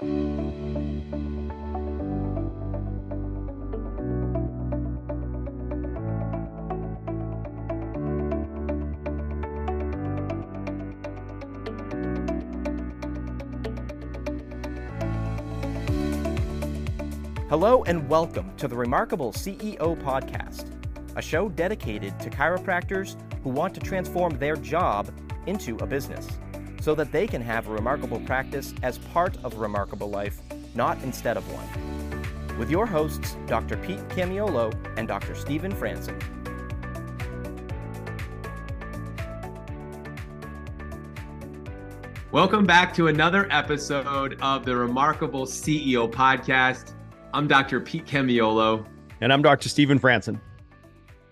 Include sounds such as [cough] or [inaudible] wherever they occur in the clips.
Hello and welcome to the Remarkable CEO Podcast, a show dedicated to chiropractors who want to transform their job into a business so that they can have a remarkable practice as part of a remarkable life, not instead of one. With your hosts, Dr. Pete Camiolo and Dr. Stephen Franson. Welcome back to another episode of the Remarkable CEO Podcast. I'm Dr. Pete Camiolo. And I'm Dr. Stephen Franson.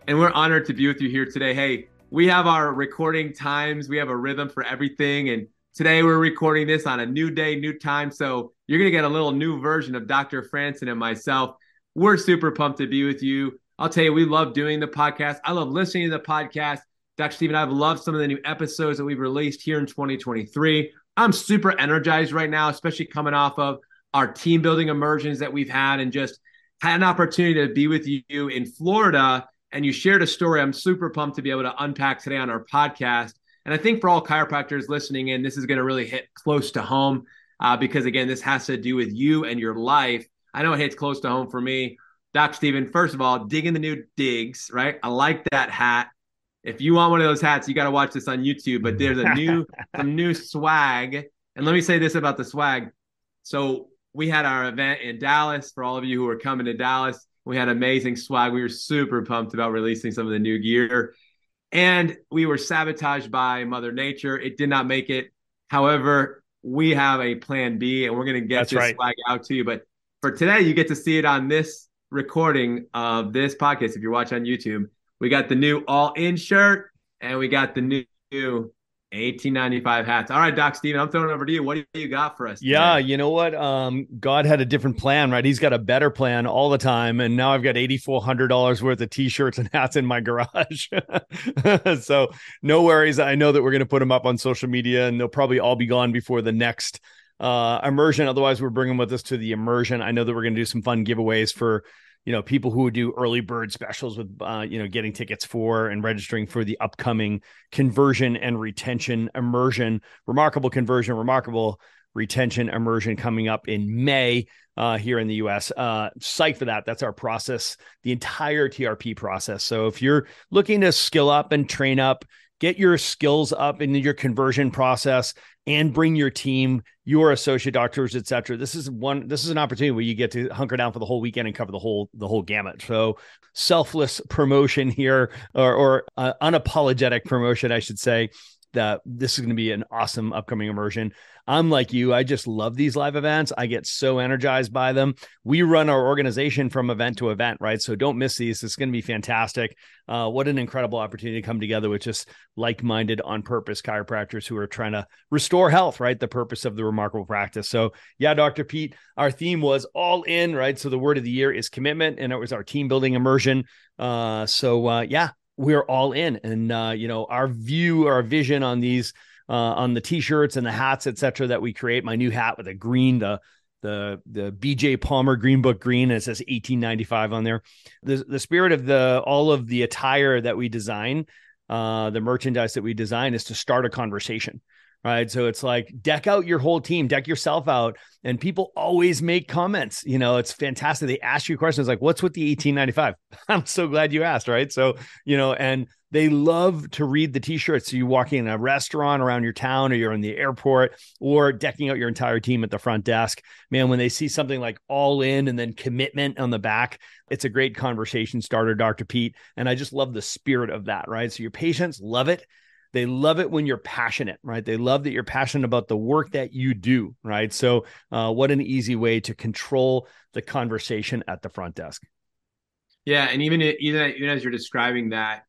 And we're honored to be with you here today. Hey, we have our recording times, we have a rhythm for everything. And today we're recording this on a new day, new time. So you're going to get a little new version of Dr. Franson and myself. We're super pumped to be with you. I'll tell you, we love doing the podcast. I love listening to the podcast. Dr. Stephen, I've loved some of the new episodes that we've released here in 2023. I'm super energized right now, especially coming off of our team building immersions that we've had and just had an opportunity to be with you in Florida. And you shared a story I'm super pumped to be able to unpack today on our podcast. And I think for all chiropractors listening in, this is going to really hit close to home uh, because, again, this has to do with you and your life. I know it hits close to home for me. Doc Stephen, first of all, digging the new digs, right? I like that hat. If you want one of those hats, you got to watch this on YouTube. But there's a new, [laughs] some new swag. And let me say this about the swag. So we had our event in Dallas for all of you who are coming to Dallas. We had amazing swag. We were super pumped about releasing some of the new gear. And we were sabotaged by Mother Nature. It did not make it. However, we have a plan B and we're going to get That's this right. swag out to you. But for today, you get to see it on this recording of this podcast. If you're watching on YouTube, we got the new all in shirt and we got the new 1895 hats. All right, Doc Stephen, I'm throwing over to you. What do you got for us? Today? Yeah, you know what? Um, God had a different plan, right? He's got a better plan all the time. And now I've got $8,400 worth of t-shirts and hats in my garage. [laughs] so no worries. I know that we're going to put them up on social media and they'll probably all be gone before the next uh, immersion. Otherwise, we're bringing them with us to the immersion. I know that we're going to do some fun giveaways for you know people who would do early bird specials with uh, you know getting tickets for and registering for the upcoming conversion and retention immersion. Remarkable conversion remarkable retention immersion coming up in may uh, here in the us uh, psych for that. That's our process the entire trp process. So if you're looking to skill up and train up get your skills up in your conversion process and bring your team, your associate doctors, et cetera. This is one, this is an opportunity where you get to hunker down for the whole weekend and cover the whole, the whole gamut. So selfless promotion here or, or uh, unapologetic promotion, I should say that this is going to be an awesome upcoming immersion. I'm like you. I just love these live events. I get so energized by them. We run our organization from event to event, right? So don't miss these. It's going to be fantastic. Uh, what an incredible opportunity to come together with just like minded, on purpose chiropractors who are trying to restore health, right? The purpose of the remarkable practice. So, yeah, Dr. Pete, our theme was all in, right? So the word of the year is commitment, and it was our team building immersion. Uh, so, uh, yeah, we're all in. And, uh, you know, our view, our vision on these uh, on the t-shirts and the hats, etc., that we create. My new hat with a green, the the the BJ Palmer Green Book green, and it says 1895 on there. The the spirit of the all of the attire that we design, uh, the merchandise that we design is to start a conversation right? So it's like deck out your whole team, deck yourself out. And people always make comments. You know, it's fantastic. They ask you questions like, what's with the 1895? [laughs] I'm so glad you asked, right? So, you know, and they love to read the t-shirts. So you walk in a restaurant around your town or you're in the airport or decking out your entire team at the front desk. Man, when they see something like all in and then commitment on the back, it's a great conversation starter, Dr. Pete. And I just love the spirit of that, right? So your patients love it they love it when you're passionate, right? They love that you're passionate about the work that you do, right? So, uh, what an easy way to control the conversation at the front desk. Yeah, and even even even as you're describing that,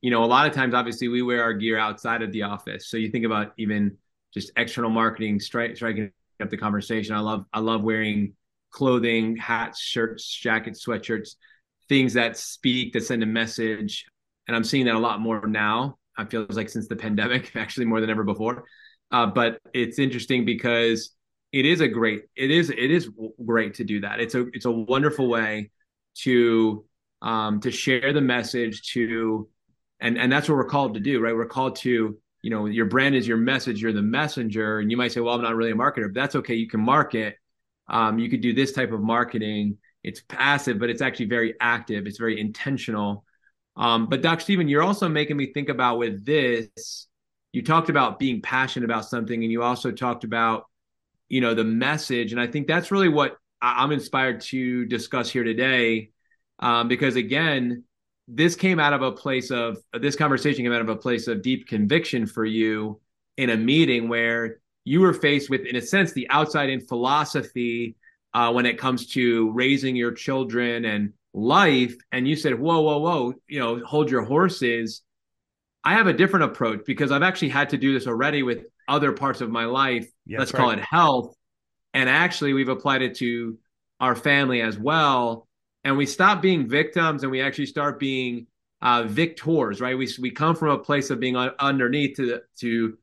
you know, a lot of times, obviously, we wear our gear outside of the office. So you think about even just external marketing, stri- striking up the conversation. I love I love wearing clothing, hats, shirts, jackets, sweatshirts, things that speak, that send a message. And I'm seeing that a lot more now it feels like since the pandemic, [laughs] actually more than ever before. Uh, but it's interesting because it is a great it is it is great to do that. It's a it's a wonderful way to um to share the message to and and that's what we're called to do right? We're called to you know your brand is your message you're the messenger. And you might say well i'm not really a marketer but that's okay. You can market. Um, you could do this type of marketing. It's passive but it's actually very active. It's very intentional um, but doc Stephen, you're also making me think about with this you talked about being passionate about something and you also talked about you know the message. And i think that's really what i'm inspired to discuss here today. Um, because again this came out of a place of this conversation came out of a place of deep conviction for you in a meeting where you were faced with in a sense the outside in philosophy uh, when it comes to raising your children and life and you said whoa whoa whoa you know hold your horses i have a different approach because i've actually had to do this already with other parts of my life. Yeah, let's call right. it health. And actually, we've applied it to our family as well. And we stop being victims and we actually start being uh, victors, right? We, we come from a place of being underneath to, to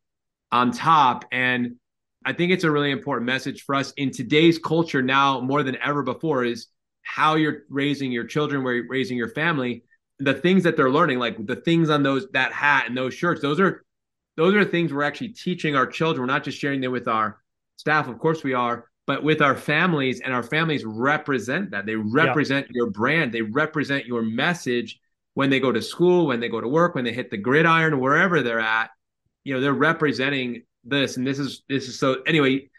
on top. And I think it's a really important message for us in today's culture now more than ever before is how you're raising your children, where you're raising your family, the things that they're learning, like the things on those that hat and those shirts, those are those are things we're actually teaching our children. We're not just sharing them with our staff, of course we are, but with our families, and our families represent that. They represent yeah. your brand, they represent your message when they go to school, when they go to work, when they hit the gridiron, wherever they're at. You know, they're representing this, and this is this is so. Anyway,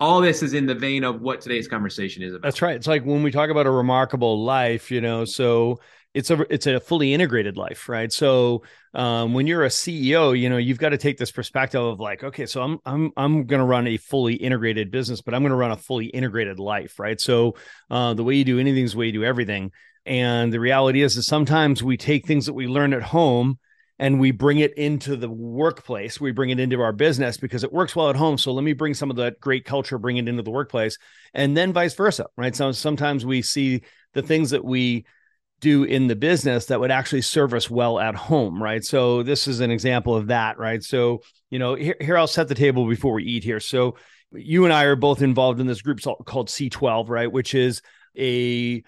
all this is in the vein of what today's conversation is about. That's right. It's like when we talk about a remarkable life, you know, so it's a it's a fully integrated life, right? So um, when you're a CEO, you know you've got to take this perspective of like, okay, so I'm I'm I'm going to run a fully integrated business, but I'm going to run a fully integrated life, right? So uh, the way you do anything is the way you do everything, and the reality is that sometimes we take things that we learn at home and we bring it into the workplace. We bring it into our business because it works well at home. So let me bring some of that great culture, bring it into the workplace, and then vice versa, right? So sometimes we see the things that we do in the business that would actually serve us well at home, right? So this is an example of that, right? So, you know, here, here I'll set the table before we eat here. So you and I are both involved in this group called C12, right? Which is a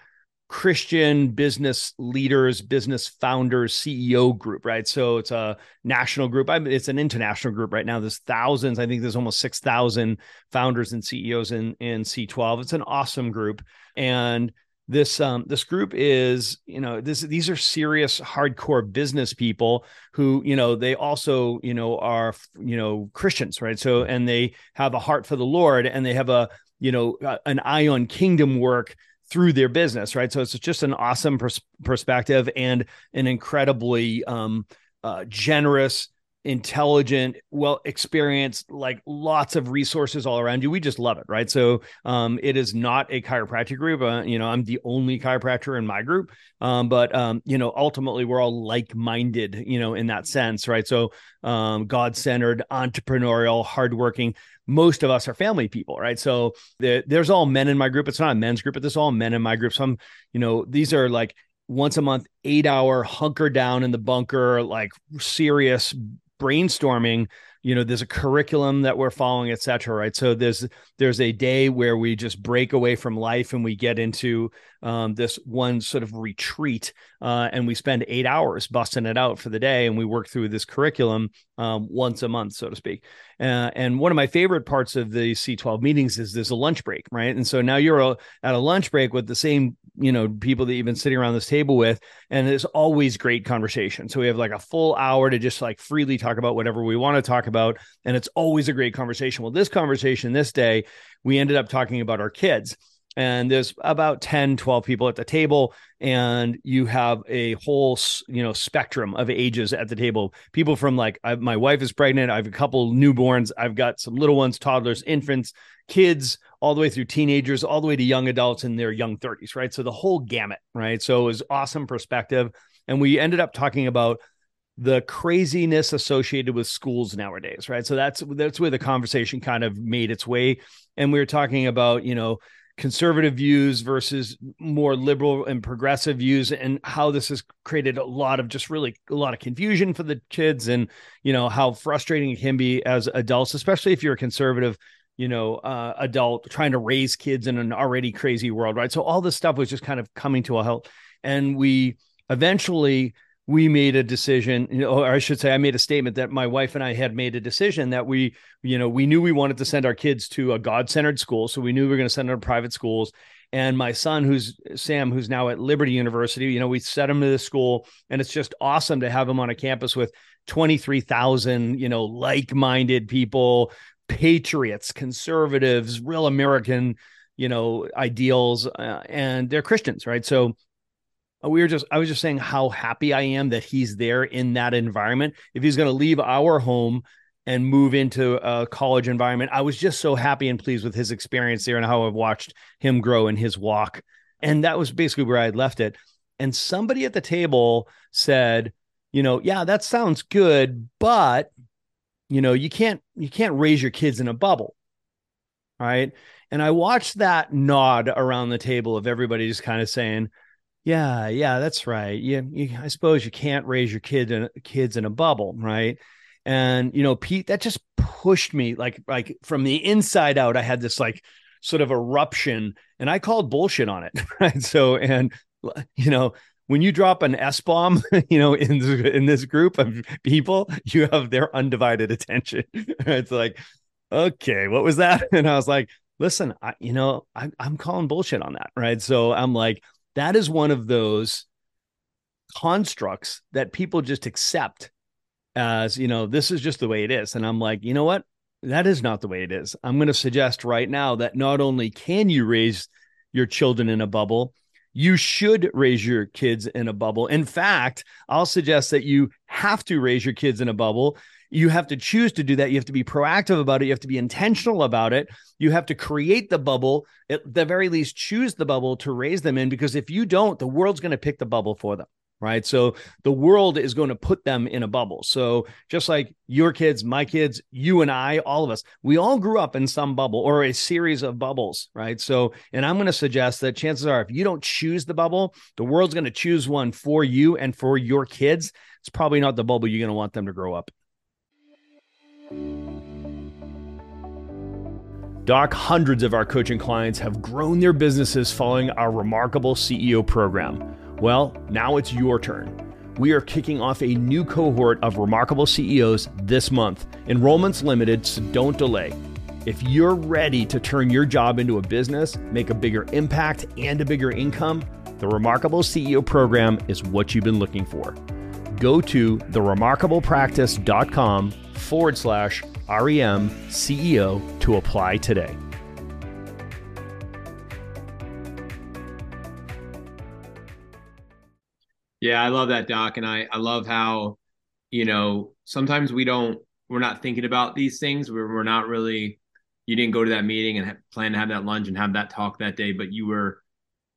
Christian business leaders, business founders, CEO group, right? So it's a national group. I mean, it's an international group right now. There's thousands. I think there's almost six thousand founders and CEOs in in C12. It's an awesome group, and this um this group is you know this these are serious hardcore business people who you know they also you know are you know christians right so and they have a heart for the lord and they have a you know an eye on kingdom work through their business right? So it's just an awesome pers- perspective and an incredibly um uh, generous intelligent, well experienced, like lots of resources all around you. We just love it, right? So um, it is not a chiropractic group. Uh, you know, I'm the only chiropractor in my group, um, but um, you know, ultimately we're all like-minded, you know, in that sense, right? So um, God-centered, entrepreneurial, hardworking. Most of us are family people, right? So there, there's all men in my group. It's not a men's group, but there's all men in my group. Some, you know, these are like once a month, eight hour hunker down in the bunker, like serious brainstorming you know there's a curriculum that we're following et cetera right? So there's there's a day where we just break away from life and we get into um, this one sort of retreat uh, and we spend eight hours busting it out for the day and we work through this curriculum um, once a month so to speak. Uh, and one of my favorite parts of the c12 meetings is there's a lunch break right? And so now you're a, at a lunch break with the same you know people that you've been sitting around this table with and there's always great conversation. So we have like a full hour to just like freely talk about whatever we want to talk about and it's always a great conversation. Well this conversation this day we ended up talking about our kids and there's about 10 12 people at the table and you have a whole you know spectrum of ages at the table. People from like I, my wife is pregnant i have a couple newborns i've got some little ones toddlers infants kids all the way through teenagers all the way to young adults in their young 30s right? So the whole gamut right? So it was awesome perspective and we ended up talking about the craziness associated with schools nowadays right? So that's that's where the conversation kind of made its way. And we were talking about you know conservative views versus more liberal and progressive views and how this has created a lot of just really a lot of confusion for the kids and you know how frustrating it can be as adults especially if you're a conservative you know, uh, adult trying to raise kids in an already crazy world, right? So all this stuff was just kind of coming to a halt, and we eventually we made a decision, you know, or I should say, I made a statement that my wife and I had made a decision that we, you know, we knew we wanted to send our kids to a God centered school. So we knew we were going to send them to private schools. And my son, who's Sam, who's now at Liberty University, you know, we set him to the school, and it's just awesome to have him on a campus with 23,000, you know, like minded people, patriots, conservatives, real American, you know, ideals, uh, and they're Christians, right? So, Uh, we were just i was just saying how happy i am that he's there in that environment. If he's going to leave our home and move into a college environment i was just so happy and pleased with his experience there and how i've watched him grow in his walk. And that was basically where i had left it. And somebody at the table said you know yeah that sounds good but you know you can't you can't raise your kids in a bubble. Right? And i watched that nod around the table of everybody just kind of saying yeah, yeah, that's right. You, you, I suppose you can't raise your kid in kids in a bubble, right? And you know, Pete, that just pushed me like like from the inside out. I had this like sort of eruption, and I called bullshit on it, [laughs] right? So, and you know, when you drop an S bomb, [laughs] you know, in in this group of people, you have their undivided attention. [laughs] it's like, okay, what was that? And I was like, listen, I, you know, I, I'm calling bullshit on that, right? So I'm like, that is one of those constructs that people just accept as, you know, this is just the way it is. And I'm like, you know what? That is not the way it is. I'm going to suggest right now that not only can you raise your children in a bubble, you should raise your kids in a bubble. In fact, I'll suggest that you have to raise your kids in a bubble you have to choose to do that. You have to be proactive about it. You have to be intentional about it. You have to create the bubble, at the very least, choose the bubble to raise them in. Because if you don't, the world's going to pick the bubble for them. Right. So the world is going to put them in a bubble. So just like your kids, my kids, you and I, all of us, we all grew up in some bubble or a series of bubbles. Right. So, and I'm going to suggest that chances are, if you don't choose the bubble, the world's going to choose one for you and for your kids. It's probably not the bubble you're going to want them to grow up. Doc, hundreds of our coaching clients have grown their businesses following our remarkable CEO program. Well, now it's your turn. We are kicking off a new cohort of remarkable CEOs this month. Enrollment's limited, so don't delay. If you're ready to turn your job into a business, make a bigger impact, and a bigger income, the Remarkable CEO program is what you've been looking for. Go to theremarkablepractice.com forward slash REM CEO to apply today. Yeah, I love that, Doc. And I, I love how, you know, sometimes we don't, we're not thinking about these things. We're, we're not really, you didn't go to that meeting and plan to have that lunch and have that talk that day, but you were,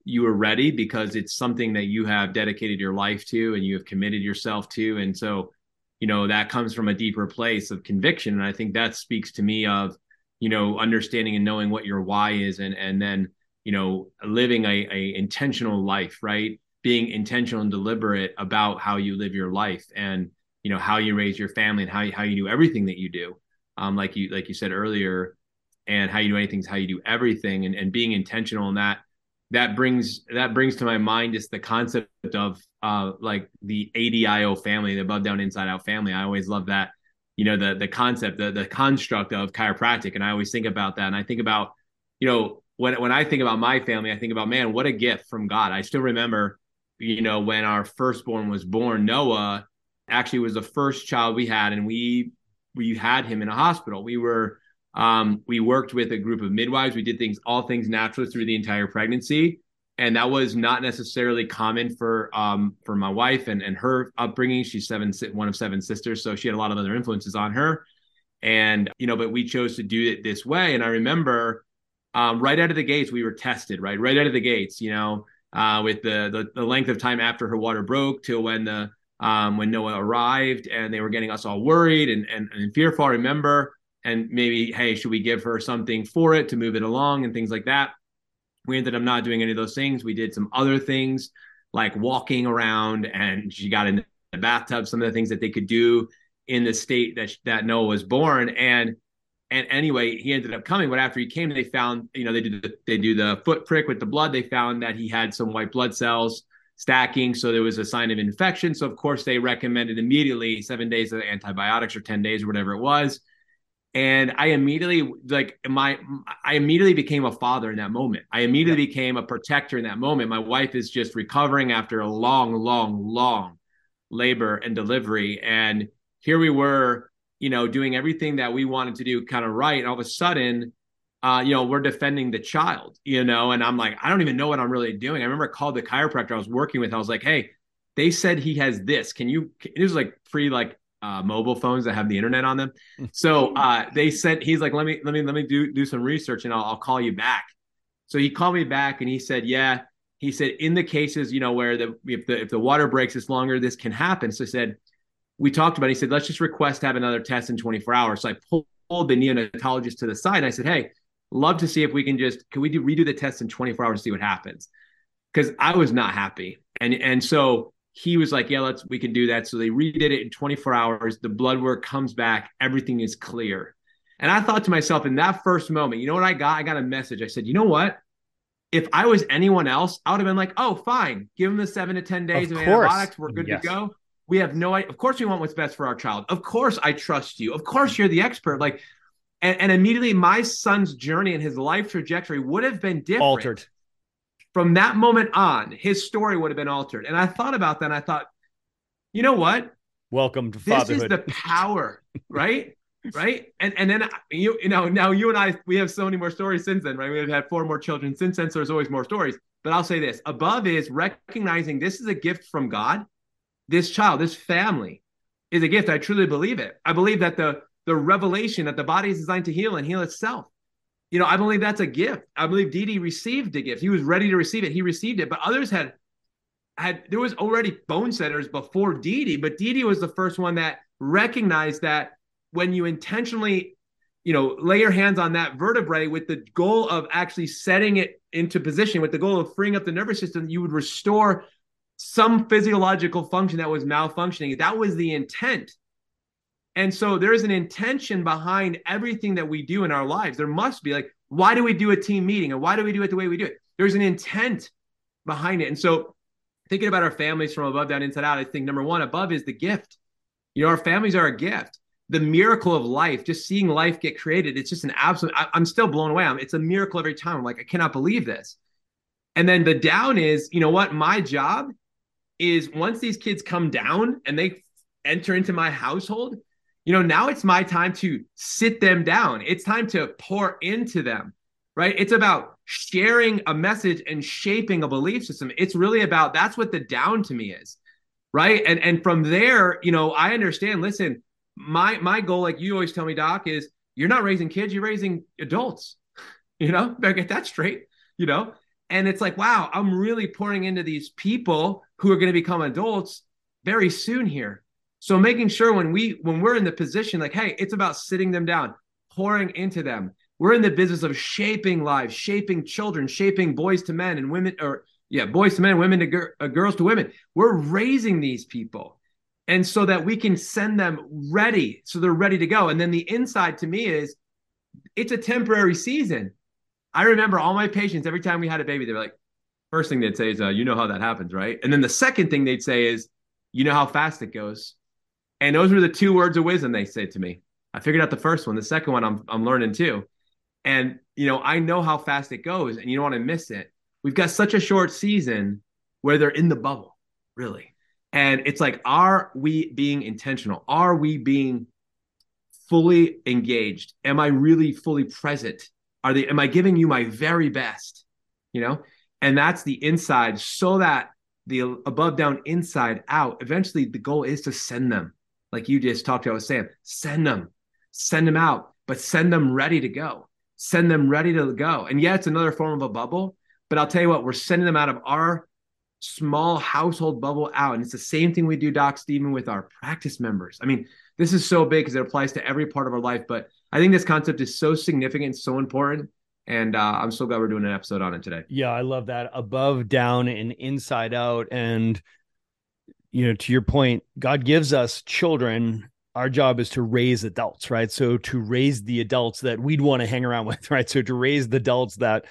you were ready because it's something that you have dedicated your life to and you have committed yourself to. And so, you know that comes from a deeper place of conviction. And i think that speaks to me of you know understanding and knowing what your why is and and then you know living a, a intentional life right? Being intentional and deliberate about how you live your life and you know how you raise your family and how you, how you do everything that you do. Um like you like you said earlier and how you do anything is how you do everything. And, and being intentional in that that brings that brings to my mind just the concept of uh like the ADIO family, the above down inside out family. I always love that, you know, the the concept, the the construct of chiropractic, and I always think about that. And I think about, you know, when when I think about my family, I think about man, what a gift from God. I still remember, you know, when our firstborn was born, Noah actually was the first child we had, and we we had him in a hospital. We were um, we worked with a group of midwives. We did things, all things natural through the entire pregnancy. And that was not necessarily common for um, for my wife and, and her upbringing. She's seven, one of seven sisters, so she had a lot of other influences on her. And you know, but we chose to do it this way. And I remember um, right out of the gates, we were tested. Right, right out of the gates, you know, uh, with the, the the length of time after her water broke till when the um, when Noah arrived, and they were getting us all worried and and, and fearful. I remember and maybe hey should we give her something for it to move it along and things like that we ended up not doing any of those things we did some other things like walking around and she got in the bathtub some of the things that they could do in the state that that noah was born and And anyway, he ended up coming. But after he came, they found, you know, they do the they do the foot prick with the blood. They found that he had some white blood cells stacking. So there was a sign of infection. So of course they recommended immediately seven days of antibiotics or 10 days or whatever it was. And I immediately like my I immediately became a father in that moment. I immediately yeah. became a protector in that moment. My wife is just recovering after a long, long, long labor and delivery. And here we were, you know, doing everything that we wanted to do kind of right. And all of a sudden, uh, you know, we're defending the child, you know, and I'm like, I don't even know what I'm really doing. I remember I called the chiropractor I was working with. I was like, hey, they said he has this. Can you, it was like free, like uh, mobile phones that have the internet on them. So uh, they said, he's like, let me, let me, let me do, do some research and I'll, I'll call you back. So he called me back and he said, yeah, he said, in the cases, you know, where the, if the, if the water breaks, it's longer, this can happen. So I said, we talked about, it. he said, let's just request to have another test in 24 hours. So I pulled the neonatologist to the side and I said, hey, love to see if we can just can we do redo the test in 24 hours to see what happens because i was not happy and and so he was like yeah let's we can do that. So they redid it in 24 hours. The blood work comes back. Everything is clear. And i thought to myself in that first moment you know what i got? I got a message. I said you know what? If i was anyone else i would have been like oh fine. Give him the seven to ten days of, of antibiotics. we're good yes. to go. We have no of course we want what's best for our child. Of course i trust you. Of course you're the expert. Like and, and immediately my son's journey and his life trajectory would have been different. Altered. From that moment on, his story would have been altered. And I thought about that and I thought, you know what? Welcome to this fatherhood. This is the power, [laughs] right? right? And and then you you know now you and I we have so many more stories since then, right? We've had four more children since then, so there's always more stories. But I'll say this: above is recognizing this is a gift from God. This child, this family, is a gift. I truly believe it. I believe that the the revelation that the body is designed to heal and heal itself. You know, I believe that's a gift. I believe D.D. received a gift. He was ready to receive it. He received it, but others had had there was already bone setters before D.D., but D.D. was the first one that recognized that when you intentionally, you know, lay your hands on that vertebrae with the goal of actually setting it into position, with the goal of freeing up the nervous system, you would restore some physiological function that was malfunctioning. That was the intent. And so there's an intention behind everything that we do in our lives. There must be like, why do we do a team meeting and why do we do it the way we do it? There's an intent behind it. And so thinking about our families from above down, inside out, I think number one, above is the gift. You know, our families are a gift. The miracle of life, just seeing life get created, it's just an absolute, I, am still blown away. I'm, it's a miracle every time. I'm like, I cannot believe this. And then the down is, you know what? My job is once these kids come down and they enter into my household, you know, now it's my time to sit them down. It's time to pour into them, right? It's about sharing a message and shaping a belief system. It's really about that's what the down to me is, right? And and from there, you know, I understand. Listen, my my goal, like you always tell me, Doc, is you're not raising kids, you're raising adults. [laughs] You know, better get that straight. You know, and it's like, wow, I'm really pouring into these people who are going to become adults very soon here. So making sure when we when we're in the position like, hey, it's about sitting them down, pouring into them. We're in the business of shaping lives, shaping children, shaping boys to men and women, or yeah, boys to men, women to gir- uh, girls to women. We're raising these people, and so that we can send them ready, so they're ready to go. And then the inside to me is, it's a temporary season. I remember all my patients every time we had a baby, they were like, first thing they'd say is, uh, "You know how that happens, right?" And then the second thing they'd say is, "You know how fast it goes." And those were the two words of wisdom they said to me. I figured out the first one. The second one I'm I'm learning too. And you know, I know how fast it goes and you don't want to miss it. We've got such a short season where they're in the bubble, really. And it's like, are we being intentional? Are we being fully engaged? Am I really fully present? Are they am I giving you my very best? You know? And that's the inside so that the above down inside out eventually the goal is to send them like you just talked about with Sam, send them, send them out, but send them ready to go. Send them ready to go. And yeah, it's another form of a bubble, but I'll tell you what, we're sending them out of our small household bubble out. And it's the same thing we do, Doc Stephen, with our practice members. I mean, this is so big because it applies to every part of our life, but I think this concept is so significant, so important. And uh, I'm so glad we're doing an episode on it today. Yeah, I love that. Above, down, and inside out. And you know, to your point, God gives us children our job is to raise adults, right? So to raise the adults that we'd want to hang around with, [laughs] right? So to raise the adults that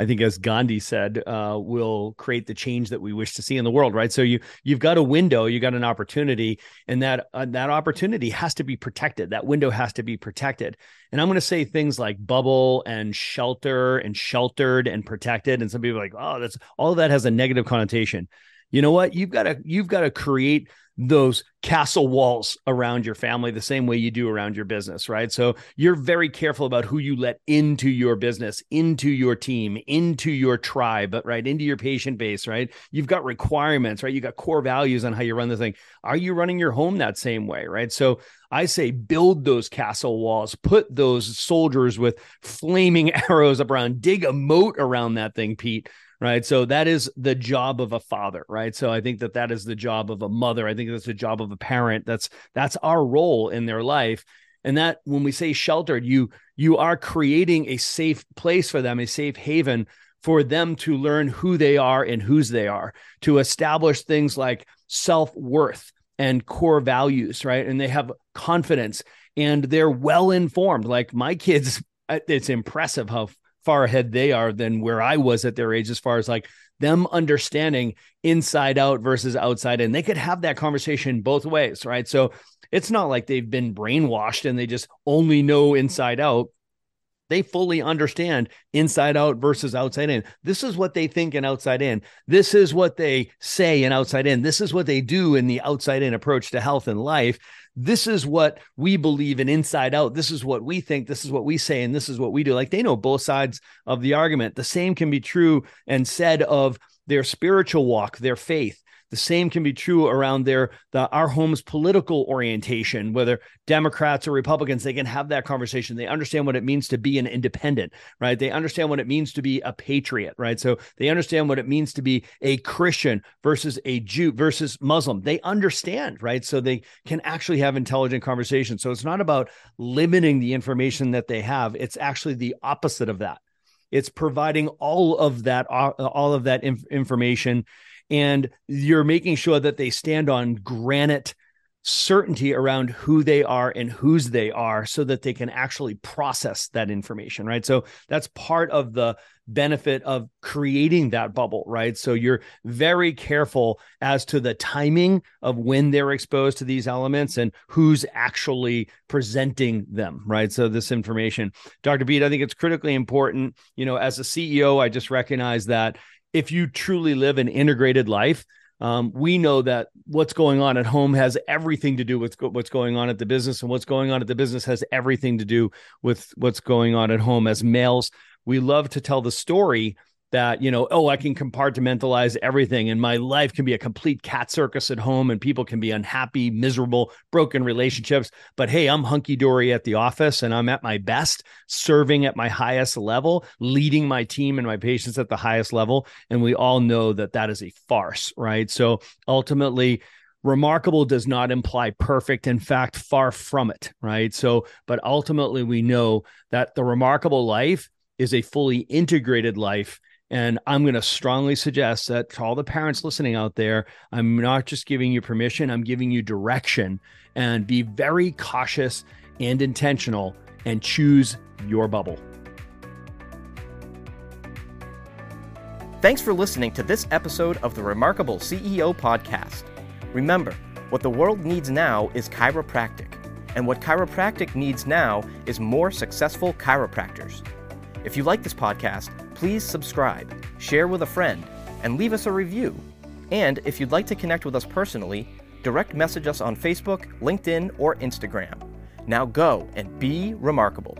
I think, as Gandhi said, uh, will create the change that we wish to see in the world, right? So you you've got a window, you got an opportunity, and that uh, that opportunity has to be protected. That window has to be protected. And I'm going to say things like bubble and shelter and sheltered and protected. And some people are like, oh, that's all of that has a negative connotation. You know what? You've got to you've got to create those castle walls around your family the same way you do around your business, right? So you're very careful about who you let into your business, into your team, into your tribe, but right? Into your patient base, right? You've got requirements, right? You've got core values on how you run the thing. Are you running your home that same way, right? So I say build those castle walls, put those soldiers with flaming [laughs] arrows around, dig a moat around that thing, Pete right? So that is the job of a father right? So i think that that is the job of a mother. I think that's the job of a parent. That's that's our role in their life. And that when we say sheltered you you are creating a safe place for them a safe haven for them to learn who they are and whose they are to establish things like self-worth and core values right? And they have confidence and they're well informed like my kids [laughs] it's impressive how far ahead they are than where I was at their age, as far as like them understanding inside out versus outside in. They could have that conversation both ways, right? So it's not like they've been brainwashed and they just only know inside out. They fully understand inside out versus outside in. This is what they think and outside in. This is what they say and outside in. This is what they do in the outside in approach to health and life this is what we believe in inside out. This is what we think. This is what we say. And this is what we do. Like they know both sides of the argument. The same can be true and said of their spiritual walk, their faith. The same can be true around their the our home's political orientation, whether Democrats or Republicans, they can have that conversation. They understand what it means to be an independent, right? They understand what it means to be a patriot, right? So they understand what it means to be a Christian versus a Jew versus Muslim. They understand, right? So they can actually have intelligent conversations. So it's not about limiting the information that they have. It's actually the opposite of that. It's providing all of that uh, all of that inf- information and you're making sure that they stand on granite certainty around who they are and whose they are so that they can actually process that information right? So that's part of the benefit of creating that bubble right? So you're very careful as to the timing of when they're exposed to these elements and who's actually presenting them right? So this information dr Pete i think it's critically important. You know as a ceo i just recognize that if you truly live an integrated life, um, we know that what's going on at home has everything to do with what's going on at the business, and what's going on at the business has everything to do with what's going on at home. As males, we love to tell the story that you know oh i can compartmentalize everything and my life can be a complete cat circus at home and people can be unhappy miserable broken relationships. But hey i'm hunky-dory at the office and i'm at my best serving at my highest level leading my team and my patients at the highest level. And we all know that that is a farce right? So ultimately remarkable does not imply perfect. In fact far from it right? So but ultimately we know that the remarkable life is a fully integrated life and I'm going to strongly suggest that to all the parents listening out there, I'm not just giving you permission, I'm giving you direction and be very cautious and intentional and choose your bubble. Thanks for listening to this episode of the Remarkable CEO podcast. Remember, what the world needs now is chiropractic, and what chiropractic needs now is more successful chiropractors. If you like this podcast, please subscribe, share with a friend, and leave us a review. And if you'd like to connect with us personally, direct message us on Facebook, LinkedIn, or Instagram. Now go and be remarkable.